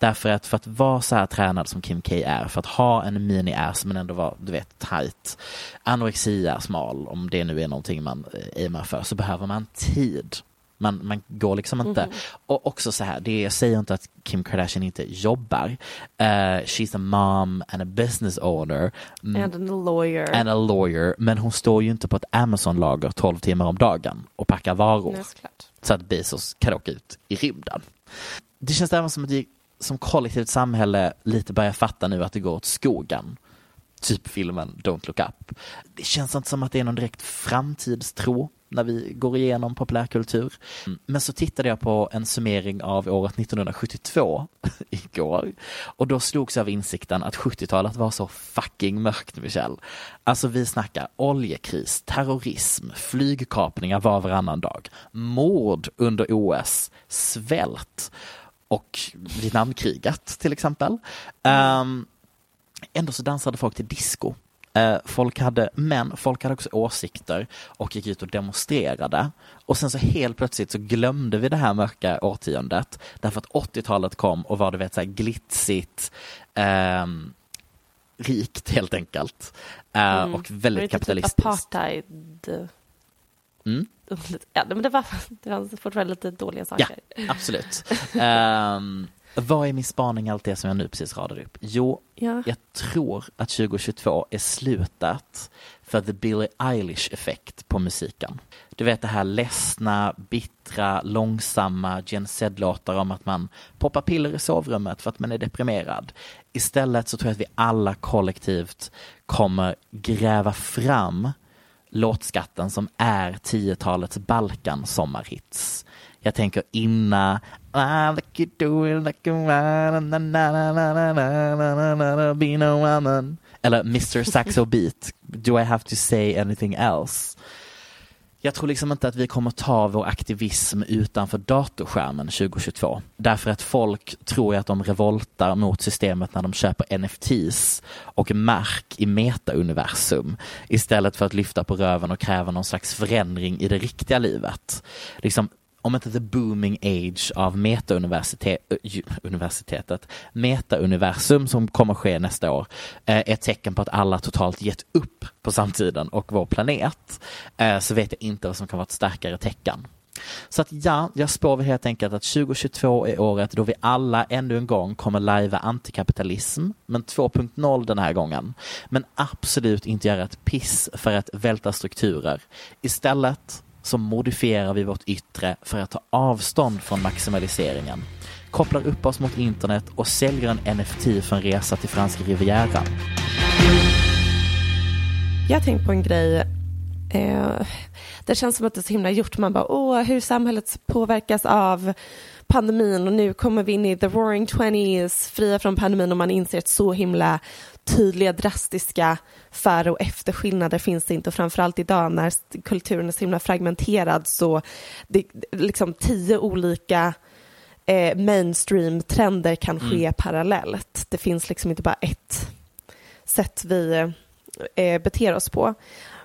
Därför att för att vara så här tränad som Kim K är, för att ha en mini-ass men ändå vara, du vet, tight, anorexia, smal, om det nu är någonting man eh, aimar för, så behöver man tid. Man, man går liksom inte. Och också så här, det, jag säger inte att Kim Kardashian inte jobbar. Eh, she's a mom and a business owner. Mm, And a lawyer. and a lawyer, men hon står ju inte på ett Amazon-lager 12 timmar om dagen och packar varor Nej, så att Bezos kan åka ut i rymden. Det känns även som att vi som kollektivt samhälle lite börjar fatta nu att det går åt skogen. Typ filmen Don't look up. Det känns inte som att det är någon direkt framtidstro när vi går igenom populärkultur. Men så tittade jag på en summering av året 1972 igår och då slogs jag av insikten att 70-talet var så fucking mörkt, Michelle. Alltså vi snackar oljekris, terrorism, flygkapningar var varannan dag, mord under OS, svält och Vietnamkriget till exempel. Um, ändå så dansade folk till disco. Eh, folk hade, men folk hade också åsikter och gick ut och demonstrerade. Och sen så helt plötsligt så glömde vi det här mörka årtiondet därför att 80-talet kom och var du vet så här glitsigt, ehm, rikt helt enkelt. Eh, Mm. Och väldigt inte kapitalistiskt. Typ apartheid. Mm. Ja, men det var, det var fortfarande lite dåliga Ja, saker. absolut. Ehm, vad är min spaning allt det som jag nu precis radade upp? Jo, Ja. jag tror att 2022 är slutet för the Billie Eilish-effekt på musiken. Du vet det här ledsna, bittra, långsamma Gen Z-låtar om att man poppar piller i sovrummet för att man är deprimerad. Istället så tror jag att vi alla kollektivt kommer gräva fram låtskatten som är 10-talets Balkan sommarhits. Jag tänker inna like you do it like you Be no woman. Eller Mr Saxo Beat. Do I have to say anything else? Jag tror liksom inte att vi kommer ta vår aktivism utanför datorskärmen 2022. Därför att folk tror ju att de revoltar mot systemet när de köper NFTs och mark i metauniversum istället för att lyfta på röven och kräva någon slags förändring i det riktiga livet. Liksom, om inte the booming age av metauniversitetet, metauniversum som kommer ske nästa år, eh, är ett tecken på att alla totalt gett upp på samtiden och vår planet, eh, så vet jag inte vad som kan vara ett starkare tecken. Så att ja, jag spår väl helt enkelt att 2022 är året då vi alla ännu en gång kommer lajva antikapitalism, men 2.0 den här gången. Men absolut inte göra ett piss för att välta strukturer. Istället så modifierar vi vårt yttre för att ta avstånd från maximaliseringen. Kopplar upp oss mot internet och säljer en NFT för en resa till franska rivieran. Jag har tänkt på en grej. Eh, det känns som att det är så himla gjort. Man bara, åh, hur samhället påverkas av pandemin och nu kommer vi in i the roaring twenties, fria från pandemin och man inser att så himla tydliga drastiska före och efterskillnader finns det inte och framförallt idag när kulturen är så himla fragmenterad så det liksom tio olika eh, mainstream-trender kan ske Mm. parallellt. Det finns liksom inte bara ett sätt vi eh, beter oss på.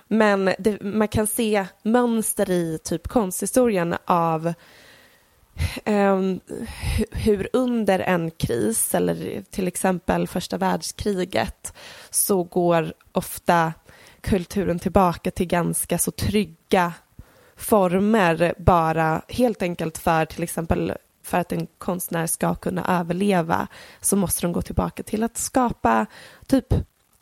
Men det, man kan se mönster i typ konsthistorien av Ehm, hur under en kris, eller till exempel första världskriget, så går ofta kulturen tillbaka till ganska så trygga former bara helt enkelt för till exempel för att en konstnär ska kunna överleva så måste de gå tillbaka till att skapa typ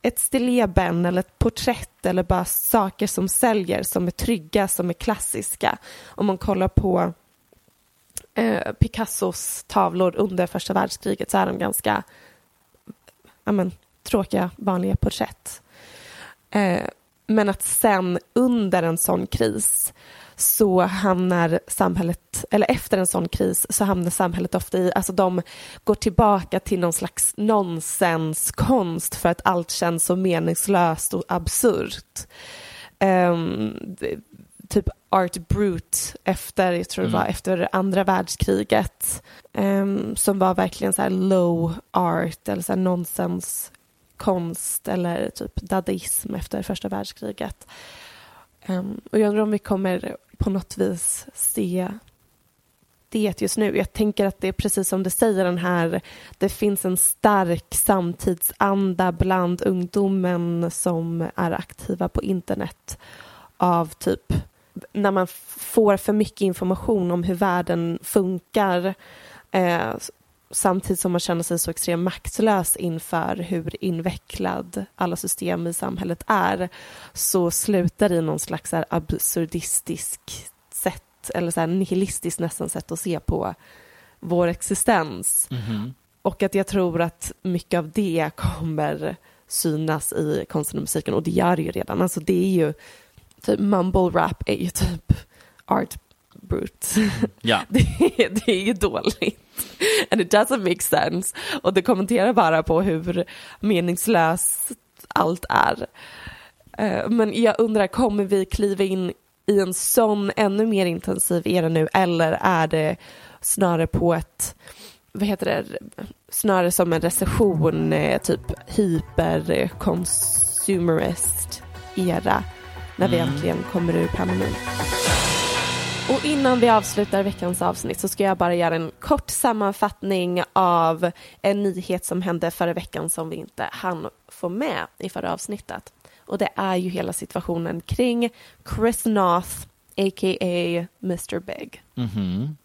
ett stilleben eller ett porträtt eller bara saker som säljer som är trygga, som är klassiska. Om man kollar på eh, Picassos tavlor under första världskriget så är de ganska amen, tråkiga, vanliga porträtt. Eh, men att sen under en sån kris så hamnar samhället, eller efter en sån kris så hamnar samhället ofta i, alltså de går tillbaka till någon slags nonsenskonst för att allt känns så meningslöst och absurt. Ehm, typ Art Brute efter, jag tror det var efter andra världskriget ehm, som var verkligen så här low art eller så här nonsenskonst eller typ dadaism efter första världskriget. Ehm, och jag undrar om vi kommer på något vis se det just nu. Jag tänker att det är precis som du säger den här, det finns en stark samtidsanda bland ungdomen som är aktiva på internet av typ när man får för mycket information om hur världen funkar eh, samtidigt som man känner sig så extremt maktlös inför hur invecklad alla system i samhället är så slutar det i någon slags här absurdistisk sätt eller så här nihilistiskt nästan sätt att se på vår existens. Mhm. Och att jag tror att mycket av det kommer synas i konsten och musiken och det gör det ju redan. Alltså det är ju typ mumble rap är ju typ art brute. Ja. Det, är- det är ju dåligt. And it doesn't make sense. Och det kommenterar bara på hur meningslöst allt är. Eh, Men jag undrar, kommer vi kliva in i en sån ännu mer intensiv era nu eller är det snarare på ett, vad heter det, snarare som en recession, eh, typ hyper-consumerist era när vi äntligen kommer ur pandemin. Och innan vi avslutar veckans avsnitt så ska jag bara göra en kort sammanfattning av en nyhet som hände förra veckan som vi inte hann få med i förra avsnittet. Och det är ju hela situationen kring Chris Noth, a.k.a. Mr Big. Mhm.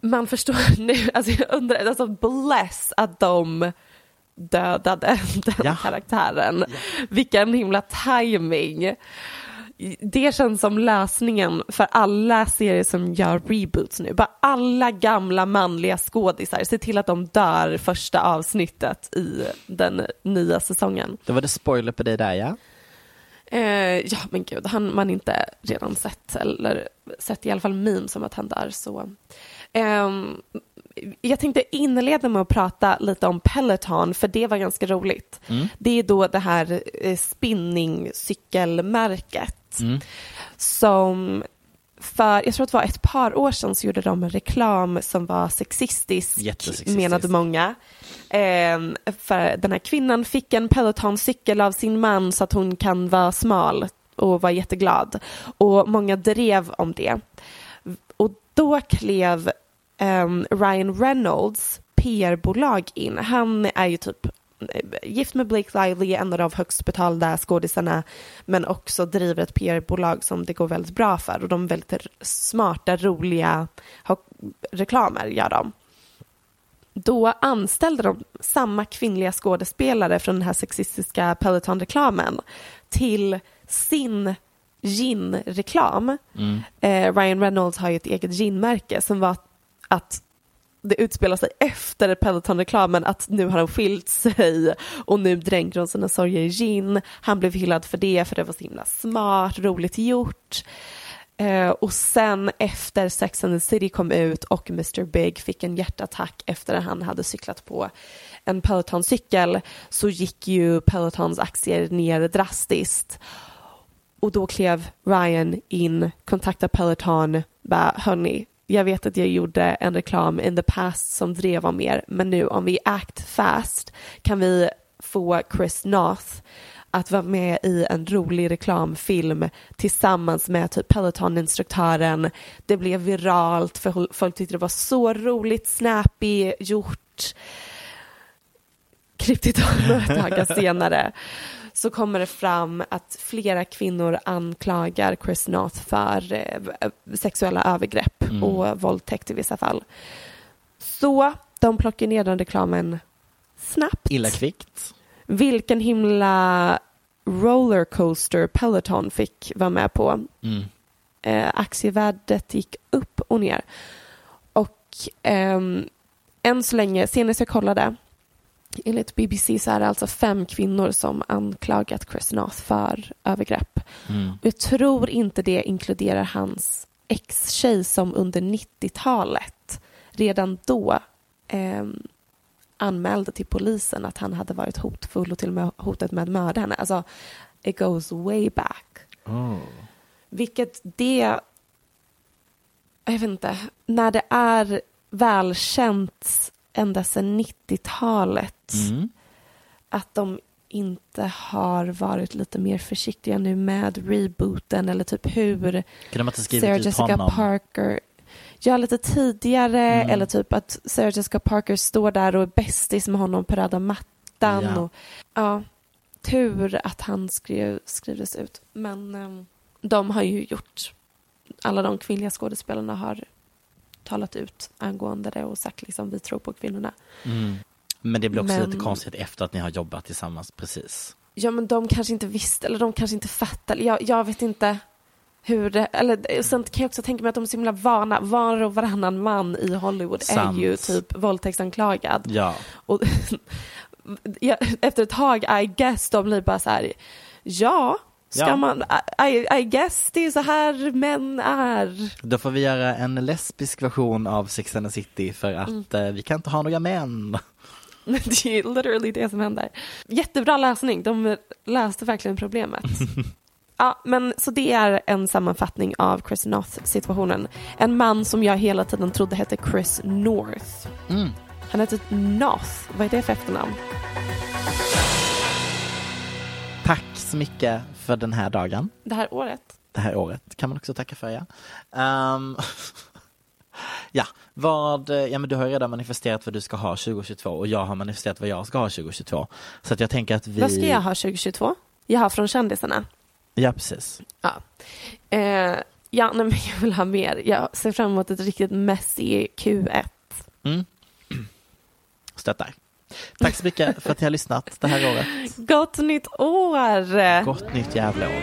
Man förstår nu, alltså jag undrar, alltså bless att de dödade den Ja. karaktären. Vilken himla timing. Det känns som lösningen för alla serier som gör reboots nu. Bara alla gamla manliga skådisar, se till att de dör första avsnittet i den nya säsongen. Då var det spoiler på det där ja. Eh, ja, men gud, han man inte redan sett, eller sett i alla fall memes om att han dör. Så. Ehm, jag tänkte inleda med att prata lite om Peloton, för det var ganska roligt. Det är då det här eh, spinningcykelmärket som för, jag tror att det var ett par år sedan så gjorde de en reklam som var sexistisk, menade många. Ehm, för den här kvinnan fick en Peloton-cykel av sin man så att hon kan vara smal och var jätteglad. Och många drev om det. Och då klev ehm, Ryan Reynolds PR-bolag in. Han är ju typ eh, gift med Blake Lively, en av de högst betalda skådisarna, men också driver ett PR-bolag som det går väldigt bra för och de är väldigt smarta, roliga reklamer, gör de. Då anställde de samma kvinnliga skådespelare från den här sexistiska Peloton-reklamen till sin gin-reklam. Eh, Ryan Reynolds har ju ett eget ginmärke som var att det utspelar sig efter Peloton-reklamen att nu har de skilt sig och nu dränker hon sina sorger i gin. Han blev hyllad för det för det var så himla smart, roligt gjort. Eh, och sen efter Sex and the City kom ut och Mr Big fick en hjärtattack efter att han hade cyklat på en Peloton-cykel så gick ju Pelotons aktier ner drastiskt. Och då klev Ryan in, kontaktade Peloton, bara hörni, jag vet att jag gjorde en reklam in the past som drev om er, men nu om vi act fast kan vi få Chris North att vara med i en rolig reklamfilm tillsammans med typ Peloton-instruktören. Det blev viralt för folk tyckte det var så roligt, snappy gjort. Kryptigt några dagar senare så kommer det fram att flera kvinnor anklagar Chris North för eh, sexuella övergrepp mm. och våldtäkt i vissa fall. Så de plockar ner den reklamen snabbt. Illa kvickt. Vilken himla rollercoaster Peloton fick vara med på. Mm. Eh, aktievärdet gick upp och ner. Och eh, än så länge, senast jag kollade, enligt BBC så är det alltså fem kvinnor som anklagat Chris North för övergrepp. Mm. Jag tror inte det inkluderar hans ex-tjej som under 90-talet redan då eh, anmälde till polisen att han hade varit hotfull och till och med hotat med att mörda henne. Alltså, it goes way back. Oh. Vilket det, jag vet inte, när det är välkänt ända sedan 90-talet mm. att de inte har varit lite mer försiktiga nu med rebooten eller typ hur Sarah Jessica honom? Parker ja, lite tidigare mm. eller typ att Sarah Jessica Parker står där och är bästis med honom på röda mattan. Ja. Och, ja, tur att han skrev, skrivdes ut. Men um, de har ju gjort, alla de kvinnliga skådespelarna har talat ut angående det och sagt liksom vi tror på kvinnorna. Mm. Men det blir också men, lite konstigt efter att ni har jobbat tillsammans precis. Ja men de kanske inte visste eller de kanske inte fattade. Jag, jag vet inte hur det, eller sen kan jag också tänka mig att de är så himla vana, var och varannan man i Hollywood Sant. är ju typ våldtäktsanklagad. Ja. Och, efter ett tag, I guess, de blir bara så här, ja, Ska ja. man, I, I guess det är så här män är. Då får vi göra en lesbisk version av Sex and the City för att mm. eh, vi kan inte ha några män. det är literally det som händer. Jättebra läsning, de löste verkligen problemet. Ja, men så det är en sammanfattning av Chris North-situationen. En man som jag hela tiden trodde hette Chris North. Mm. Han heter North. Vad är det för efternamn? Tack så mycket för den här dagen. Det här året. Det här året kan man också tacka för, ja. Um, ja, vad, ja men du har redan manifesterat vad du ska ha 2022 och jag har manifesterat vad jag ska ha 2022. Så att jag tänker att vi... Vad ska jag ha 2022? Jag har från kändisarna. Ja, precis. Ja, eh, ja nej, men jag vill ha mer. Jag ser fram emot ett riktigt messy Q1. Mm. Stöttar. Tack så mycket för att ni har lyssnat det här året. Gott nytt år! Gott nytt jävla år.